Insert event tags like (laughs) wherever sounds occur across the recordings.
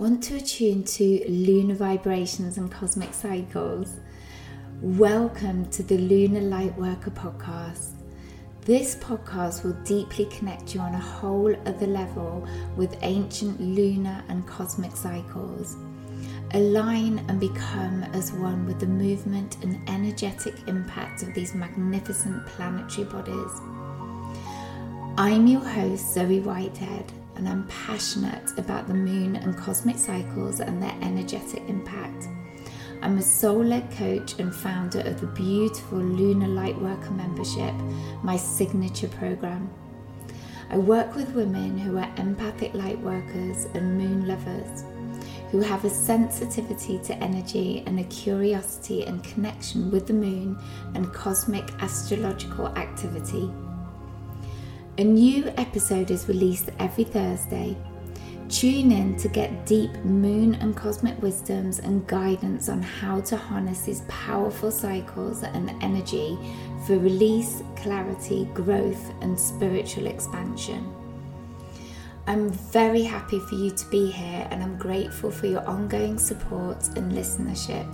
Want to attune to lunar vibrations and cosmic cycles? Welcome to the Lunar Lightworker podcast. This podcast will deeply connect you on a whole other level with ancient lunar and cosmic cycles. Align and become as one with the movement and energetic impact of these magnificent planetary bodies. I'm your host, Zoe Whitehead and I'm passionate about the moon and cosmic cycles and their energetic impact. I'm a soul led coach and founder of the beautiful Lunar Lightworker membership, my signature program. I work with women who are empathic lightworkers and moon lovers, who have a sensitivity to energy and a curiosity and connection with the moon and cosmic astrological activity. A new episode is released every Thursday. Tune in to get deep moon and cosmic wisdoms and guidance on how to harness these powerful cycles and energy for release, clarity, growth, and spiritual expansion. I'm very happy for you to be here and I'm grateful for your ongoing support and listenership.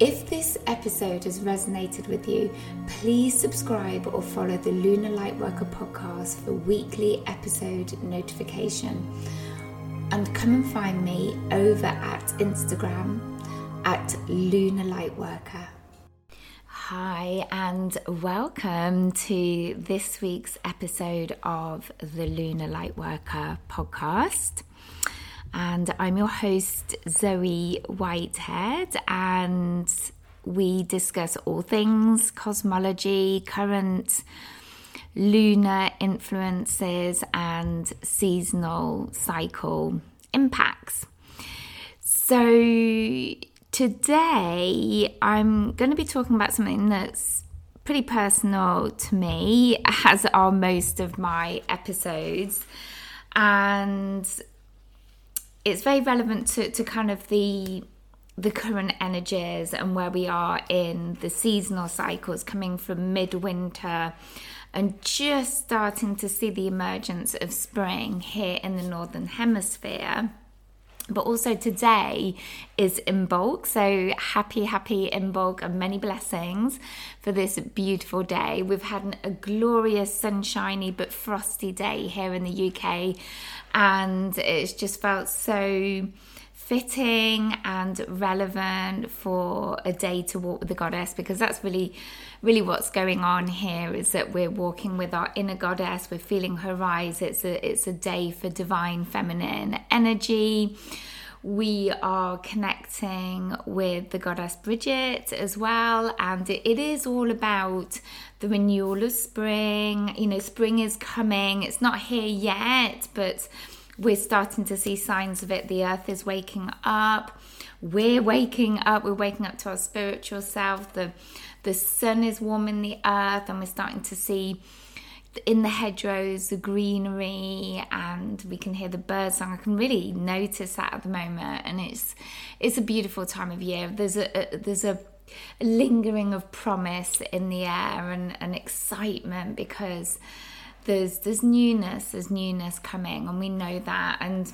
If this episode has resonated with you, please subscribe or follow the Lunar Lightworker podcast for weekly episode notification. And come and find me over at Instagram at Lunar Lightworker. Hi, and welcome to this week's episode of the Lunar Lightworker podcast and I'm your host, Zoe Whitehead, and we discuss all things cosmology, current lunar influences, and seasonal cycle impacts. So, today I'm going to be talking about something that's pretty personal to me, (laughs) as are most of my episodes. And it's very relevant to, to kind of the the current energies and where we are in the seasonal cycles coming from midwinter and just starting to see the emergence of spring here in the northern hemisphere but also today is Imbolc. So happy, happy Imbolc and many blessings for this beautiful day. We've had a glorious, sunshiny but frosty day here in the UK, and it's just felt so fitting and relevant for a day to walk with the goddess because that's really really what's going on here is that we're walking with our inner goddess we're feeling her rise. It's a it's a day for divine feminine energy. We are connecting with the goddess Bridget as well, and it, it is all about the renewal of spring. You know, spring is coming, it's not here yet, but we're starting to see signs of it. The earth is waking up. We're waking up. We're waking up to our spiritual self. The the sun is warming the earth, and we're starting to see in the hedgerows, the greenery, and we can hear the bird song. I can really notice that at the moment, and it's it's a beautiful time of year. There's a, a there's a lingering of promise in the air and, and excitement because there's there's newness, there's newness coming, and we know that. And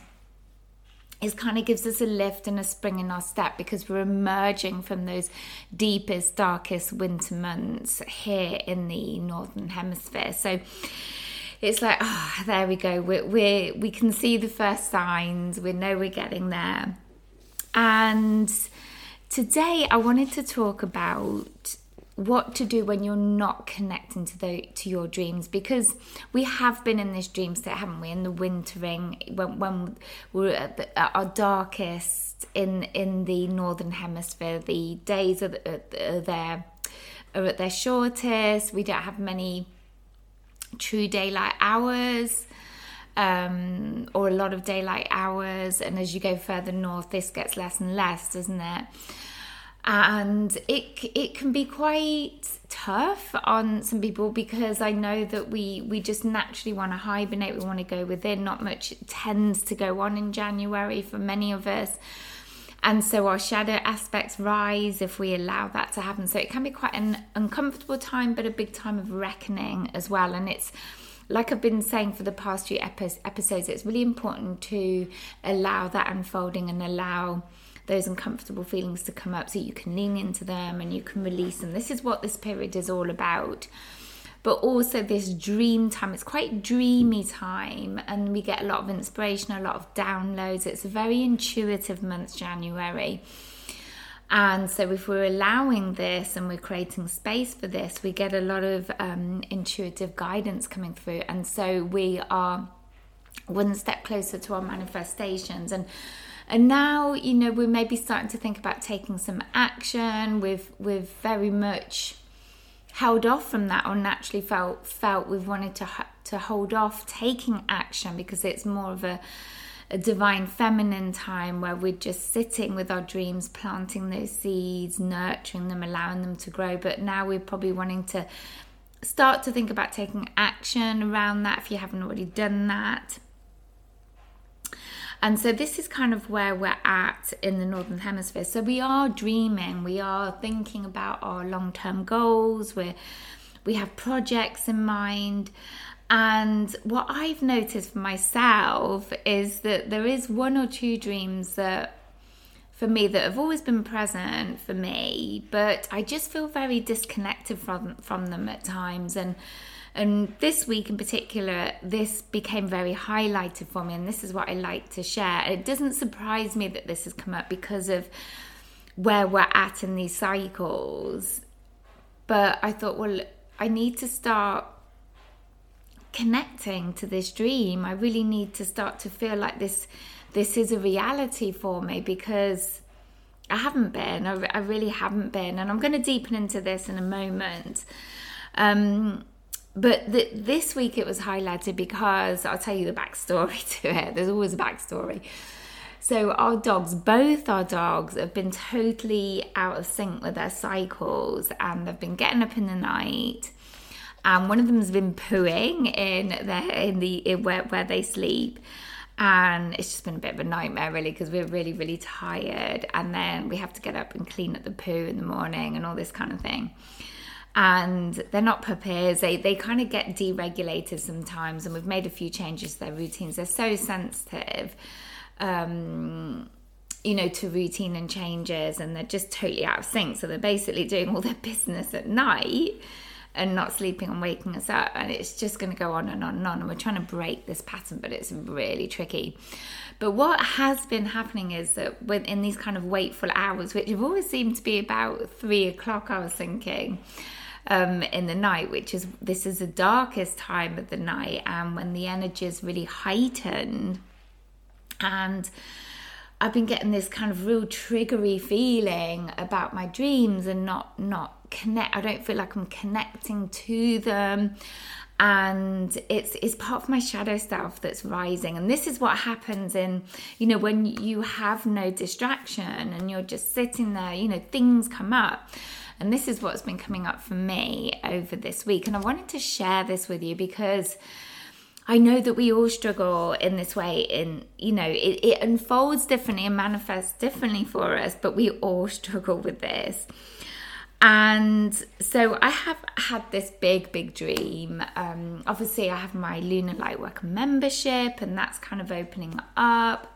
it kind of gives us a lift and a spring in our step because we're emerging from those deepest, darkest winter months here in the northern hemisphere. So it's like, oh, there we go. We're, we're we can see the first signs. We know we're getting there. And today I wanted to talk about what to do when you're not connecting to the to your dreams because we have been in this dream state haven't we? In the wintering when, when we're at, the, at our darkest in in the northern hemisphere the days are, are there are at their shortest. We don't have many true daylight hours um, or a lot of daylight hours. And as you go further north this gets less and less doesn't it and it it can be quite tough on some people because I know that we we just naturally want to hibernate. We want to go within. Not much tends to go on in January for many of us. And so our shadow aspects rise if we allow that to happen. So it can be quite an uncomfortable time but a big time of reckoning as well. And it's like I've been saying for the past few episodes, it's really important to allow that unfolding and allow those uncomfortable feelings to come up so you can lean into them and you can release them. This is what this period is all about. But also, this dream time, it's quite dreamy time, and we get a lot of inspiration, a lot of downloads. It's a very intuitive month, January. And so, if we're allowing this and we're creating space for this, we get a lot of um, intuitive guidance coming through. And so, we are one step closer to our manifestations. And and now, you know, we're maybe starting to think about taking some action. We've we've very much held off from that, or naturally felt felt we've wanted to to hold off taking action because it's more of a a divine feminine time where we're just sitting with our dreams, planting those seeds, nurturing them, allowing them to grow. But now we're probably wanting to start to think about taking action around that if you haven't already done that. And so this is kind of where we're at in the Northern Hemisphere. So we are dreaming, we are thinking about our long term goals, we we have projects in mind. And what I've noticed for myself is that there is one or two dreams that for me that have always been present for me, but I just feel very disconnected from from them at times and and this week in particular, this became very highlighted for me, and this is what I like to share. It doesn't surprise me that this has come up because of where we're at in these cycles. But I thought, well, I need to start connecting to this dream. I really need to start to feel like this this is a reality for me because I haven't been. I, I really haven't been, and I'm going to deepen into this in a moment. Um, but this week it was highlighted because I'll tell you the backstory (laughs) to it. There's always a backstory. So, our dogs, both our dogs, have been totally out of sync with their cycles and they've been getting up in the night. And one of them has been pooing in their, in the in where, where they sleep. And it's just been a bit of a nightmare, really, because we're really, really tired. And then we have to get up and clean up the poo in the morning and all this kind of thing and they're not puppies. They they kind of get deregulated sometimes, and we've made a few changes to their routines. They're so sensitive, um, you know, to routine and changes, and they're just totally out of sync. So they're basically doing all their business at night and not sleeping and waking us up, and it's just going to go on and on and on. And we're trying to break this pattern, but it's really tricky. But what has been happening is that in these kind of wakeful hours, which have always seemed to be about three o'clock, I was thinking um, in the night, which is this is the darkest time of the night, and when the energy is really heightened, and I've been getting this kind of real triggery feeling about my dreams and not not connect. I don't feel like I'm connecting to them. And it's it's part of my shadow self that's rising. And this is what happens in you know when you have no distraction and you're just sitting there you know things come up and this is what's been coming up for me over this week. And I wanted to share this with you because I know that we all struggle in this way. In you know, it, it unfolds differently and manifests differently for us, but we all struggle with this. And so I have had this big, big dream. Um, obviously, I have my Lunar Lightworker membership, and that's kind of opening up.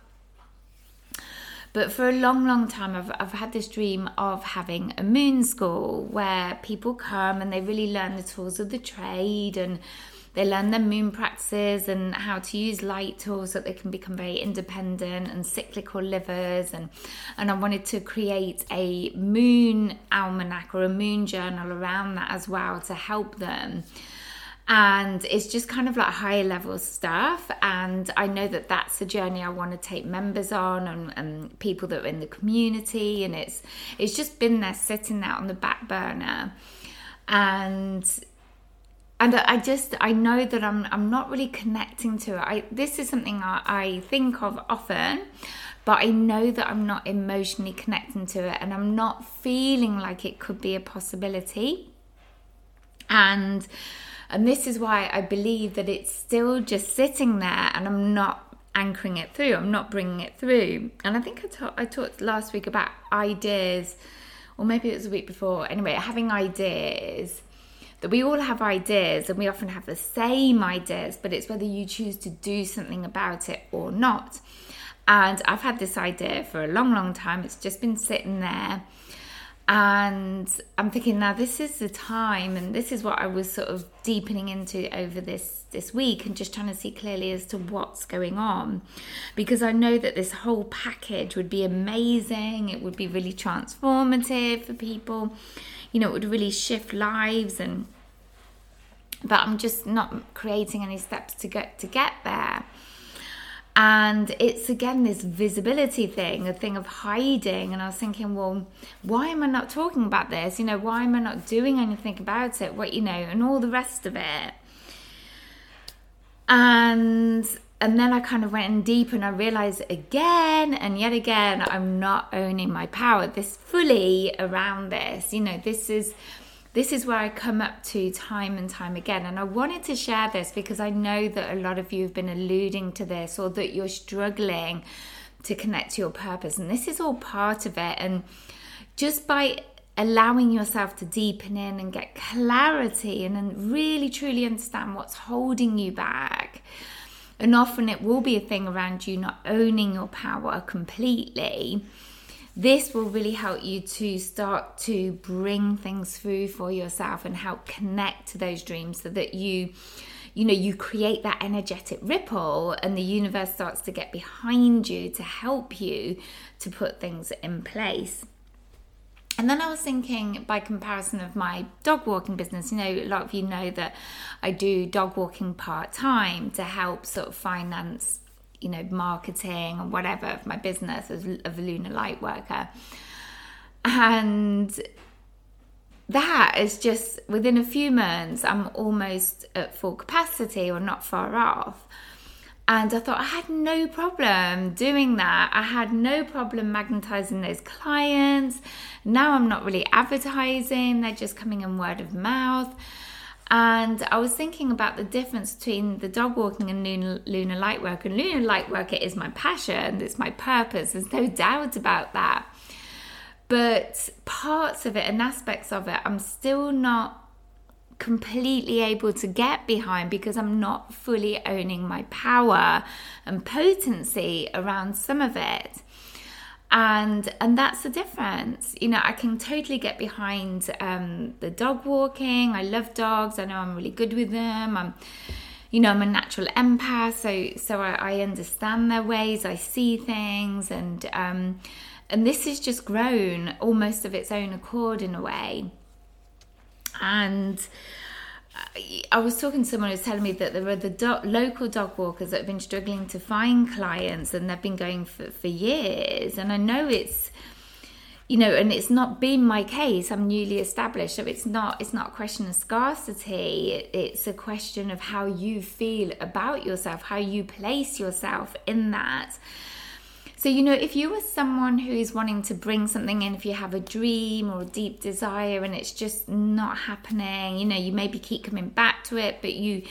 But for a long, long time, I've, I've had this dream of having a moon school where people come and they really learn the tools of the trade and they learn their moon practices and how to use light tools so that they can become very independent and cyclical livers. And and I wanted to create a moon almanac or a moon journal around that as well to help them and it's just kind of like higher level stuff and i know that that's the journey i want to take members on and, and, people that are in the community and it's it's just been there sitting there on the back burner and and I just I know that I'm I'm not really connecting to it. I this is something I, I think of often, but I know that I'm not emotionally connecting to it, and I'm not feeling like it could be a possibility. And and this is why I believe that it's still just sitting there and I'm not anchoring it through. I'm not bringing it through. And I think I, ta- I talked last week about ideas, or maybe it was a week before. Anyway, having ideas that we all have ideas and we often have the same ideas, but it's whether you choose to do something about it or not. And I've had this idea for a long, long time. It's just been sitting there. And I'm thinking now this is the time, and this is what I was sort of deepening into over this this week, and just trying to see clearly as to what's going on, because I know that this whole package would be amazing. It would be really transformative for people. You know, it would really shift lives, and but I'm just not creating any steps to get to get there. And it's again this visibility thing, a thing of hiding. And I was thinking, well, why am I not talking about this? You know, why am I not doing anything about it? What, you know, and all the rest of it. And and then I kind of went in deep and I realized again and yet again, I'm not owning my power. This fully around this, you know, this is this is where I come up to time and time again. And I wanted to share this because I know that a lot of you have been alluding to this or that you're struggling to connect to your purpose. And this is all part of it. And just by allowing yourself to deepen in and get clarity and then really truly understand what's holding you back. And often it will be a thing around you not owning your power completely this will really help you to start to bring things through for yourself and help connect to those dreams so that you you know you create that energetic ripple and the universe starts to get behind you to help you to put things in place. And then I was thinking, by comparison of my dog walking business, you know, a lot of you know that I do dog walking part time to help sort of finance you know, marketing or whatever of my business as a lunar light worker. And that is just within a few months, I'm almost at full capacity or not far off. And I thought I had no problem doing that. I had no problem magnetizing those clients. Now I'm not really advertising, they're just coming in word of mouth. And I was thinking about the difference between the dog walking and lunar, lunar light work. And lunar light work it is my passion, it's my purpose. There's no doubt about that. But parts of it and aspects of it, I'm still not completely able to get behind because I'm not fully owning my power and potency around some of it and and that's the difference. You know i can totally get behind um, the dog walking. I love dogs. I know i'm really good with them. I'm you know i'm a natural empath so so i, I understand their ways. I see things. And um, and this has just grown almost of its own accord in a way. And I was talking to someone who was telling me that there are the do- local dog walkers that have been struggling to find clients and they've been going for, for years. And I know it's, you know, and it's not been my case. I'm newly established, so it's not it's not a question of scarcity. It, it's a question of how you feel about yourself, how you place yourself in that. So, you know, if you are someone who is wanting to bring something in, if you have a dream or a deep desire and it's just not happening, you know, you maybe keep coming back to it, but you,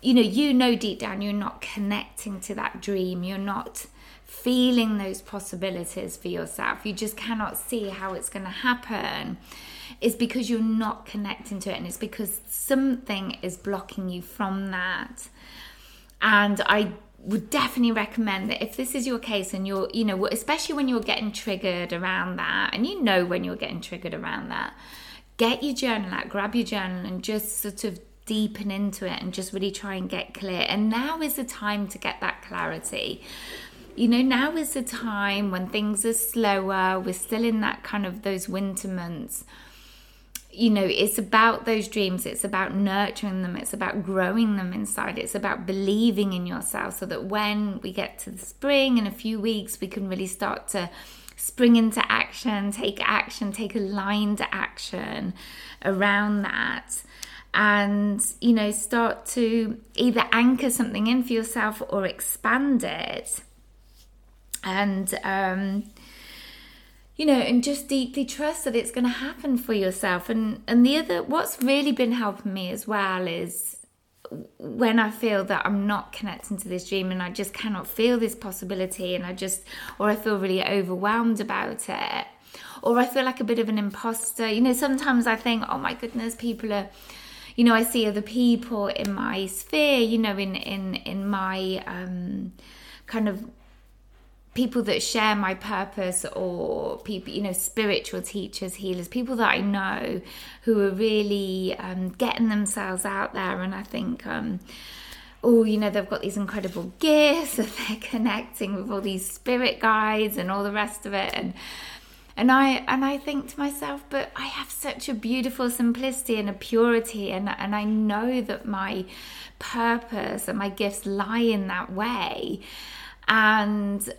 you know, you know deep down you're not connecting to that dream, you're not feeling those possibilities for yourself, you just cannot see how it's going to happen. It's because you're not connecting to it, and it's because something is blocking you from that. And I would definitely recommend that if this is your case and you're, you know, especially when you're getting triggered around that, and you know when you're getting triggered around that, get your journal out, grab your journal, and just sort of deepen into it and just really try and get clear. And now is the time to get that clarity. You know, now is the time when things are slower, we're still in that kind of those winter months you know, it's about those dreams. It's about nurturing them. It's about growing them inside. It's about believing in yourself so that when we get to the spring in a few weeks, we can really start to spring into action, take action, take aligned action around that. And, you know, start to either anchor something in for yourself or expand it. And, um, you know, and just deeply trust that it's going to happen for yourself. And and the other, what's really been helping me as well is when I feel that I'm not connecting to this dream and I just cannot feel this possibility, and I just, or I feel really overwhelmed about it, or I feel like a bit of an imposter. You know, sometimes I think, oh my goodness, people are you know, I see other people in my sphere, you know, in in in my um, kind of people that share my purpose or people you know spiritual teachers healers people that i know who are really um, getting themselves out there. And i think um, oh you know they've got these incredible gifts (laughs) and they're connecting with all these spirit guides and all the rest of it. And and I and I think to myself, but I have such a beautiful simplicity and a purity, and and I know that my purpose and my gifts lie in that way, and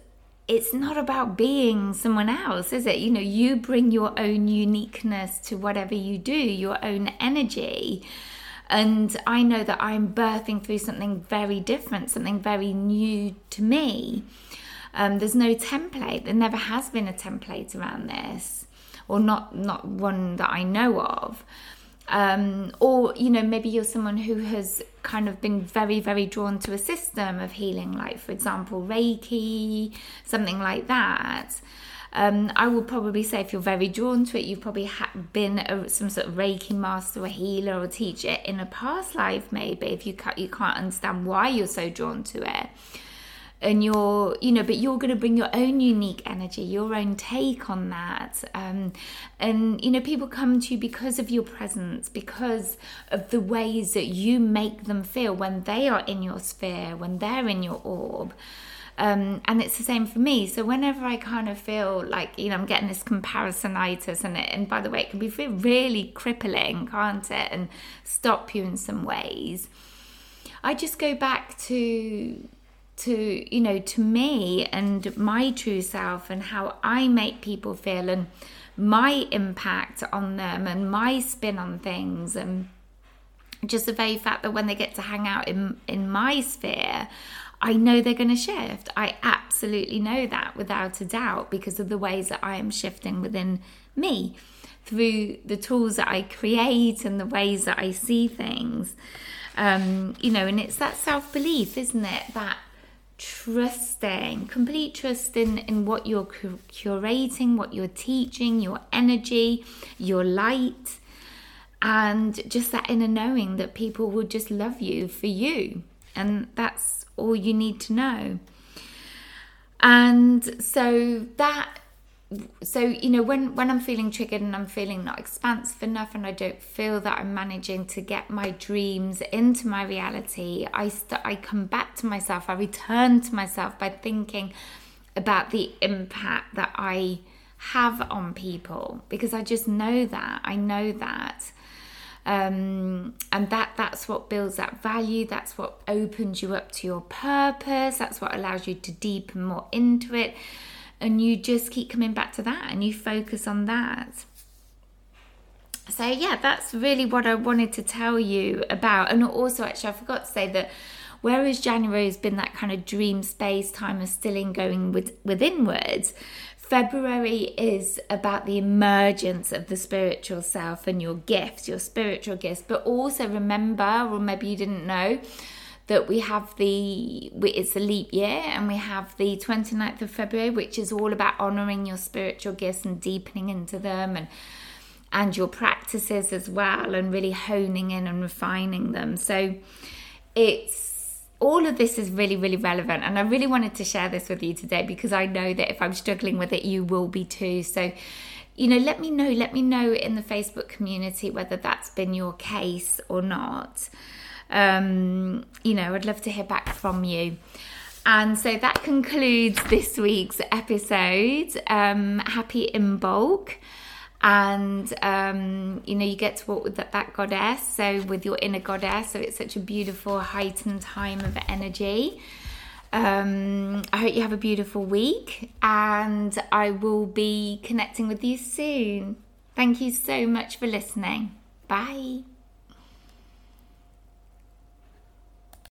it's not about being someone else, is it? You know, you bring your own uniqueness to whatever you do, your own energy. And I know that I'm birthing through something very different, something very new to me. Um, there's no template. There never has been a template around this, or not not one that I know of. Um, or you know maybe you're someone who has kind of been very very drawn to a system of healing like for example reiki something like that. Um, I will probably say if you're very drawn to it, you've probably ha- been a, some sort of Reiki master, a healer, or teacher in a past life, maybe if you can't, you can't understand why you're so drawn to it and you're you know but you're going to bring your own unique energy your own take on that um, and you know people come to you because of your presence because of the ways that you make them feel when they are in your sphere when they're in your orb um, and it's the same for me. So whenever I kind of feel like you know I'm getting this comparisonitis, and it, and by the way, it can be really crippling, can't it, and stop you in some ways. I just go back to to you know to me and my true self and how I make people feel and my impact on them and my spin on things and just the very fact that when they get to hang out in in my sphere I know they're going to shift. I absolutely know that without a doubt because of the ways that I am shifting within me through the tools that I create and the ways that I see things. Um, you know, and it's that self belief, isn't it? That trusting, complete trust in, in what you're curating, what you're teaching, your energy, your light, and just that inner knowing that people will just love you for you. And that's all you need to know. And so that so you know when when i'm feeling triggered and i'm feeling not expansive enough and i don't feel that i'm managing to get my dreams into my reality i st- i come back to myself. I return to myself by thinking about the impact that i have on people because i just know that i know that. Um, and that that's what builds that value. That's what opens you up to your purpose. That's what allows you to deepen more into it and you just keep coming back to that and you focus on that. So, yeah, that's really what I wanted to tell you about. And also, actually, I forgot to say that whereas January has been that kind of dream space time of stilling going with, with inwards, February is about the emergence of the spiritual self and your gifts, your spiritual gifts. But also remember, or maybe you didn't know, that we have the it's a leap year and we have the 29th of February which is all about honoring your spiritual gifts and deepening into them and and your practices as well and really honing in and refining them. So it's all of this is really really relevant and I really wanted to share this with you today because I know that if I'm struggling with it you will be too. So you know let me know let me know in the Facebook community whether that's been your case or not um, you know, I'd love to hear back from you. And so that concludes this week's episode. Um, happy Imbolc, And, um, you know, you get to walk with that, that goddess, so with your inner goddess. So it's such a beautiful, heightened time of energy. Um, I hope you have a beautiful week, and I will be connecting with you soon. Thank you so much for listening. Bye.